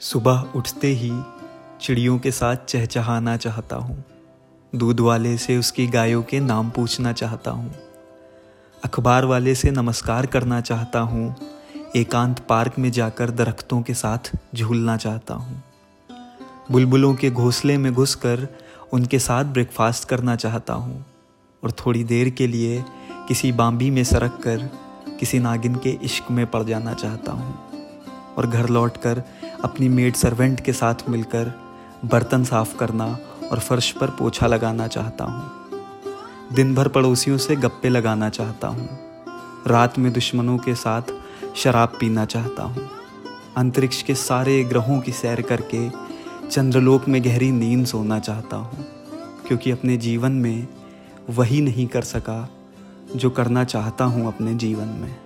सुबह उठते ही चिड़ियों के साथ चहचहाना चाहता हूँ। दूध वाले से उसकी गायों के नाम पूछना चाहता हूँ। अखबार वाले से नमस्कार करना चाहता हूँ। एकांत पार्क में जाकर दरख्तों के साथ झूलना चाहता हूँ। बुलबुलों के घोंसले में घुसकर उनके साथ ब्रेकफास्ट करना चाहता हूँ और थोड़ी देर के लिए किसी बाम्बी में सरक कर किसी नागिन के इश्क में पड़ जाना चाहता हूँ। और घर लौटकर अपनी मेड सर्वेंट के साथ मिलकर बर्तन साफ़ करना और फर्श पर पोछा लगाना चाहता हूँ। दिन भर पड़ोसियों से गप्पे लगाना चाहता हूँ। रात में दुश्मनों के साथ शराब पीना चाहता हूँ। अंतरिक्ष के सारे ग्रहों की सैर करके चंद्रलोक में गहरी नींद सोना चाहता हूँ, क्योंकि अपने जीवन में वही नहीं कर सका जो करना चाहता हूँ अपने जीवन में।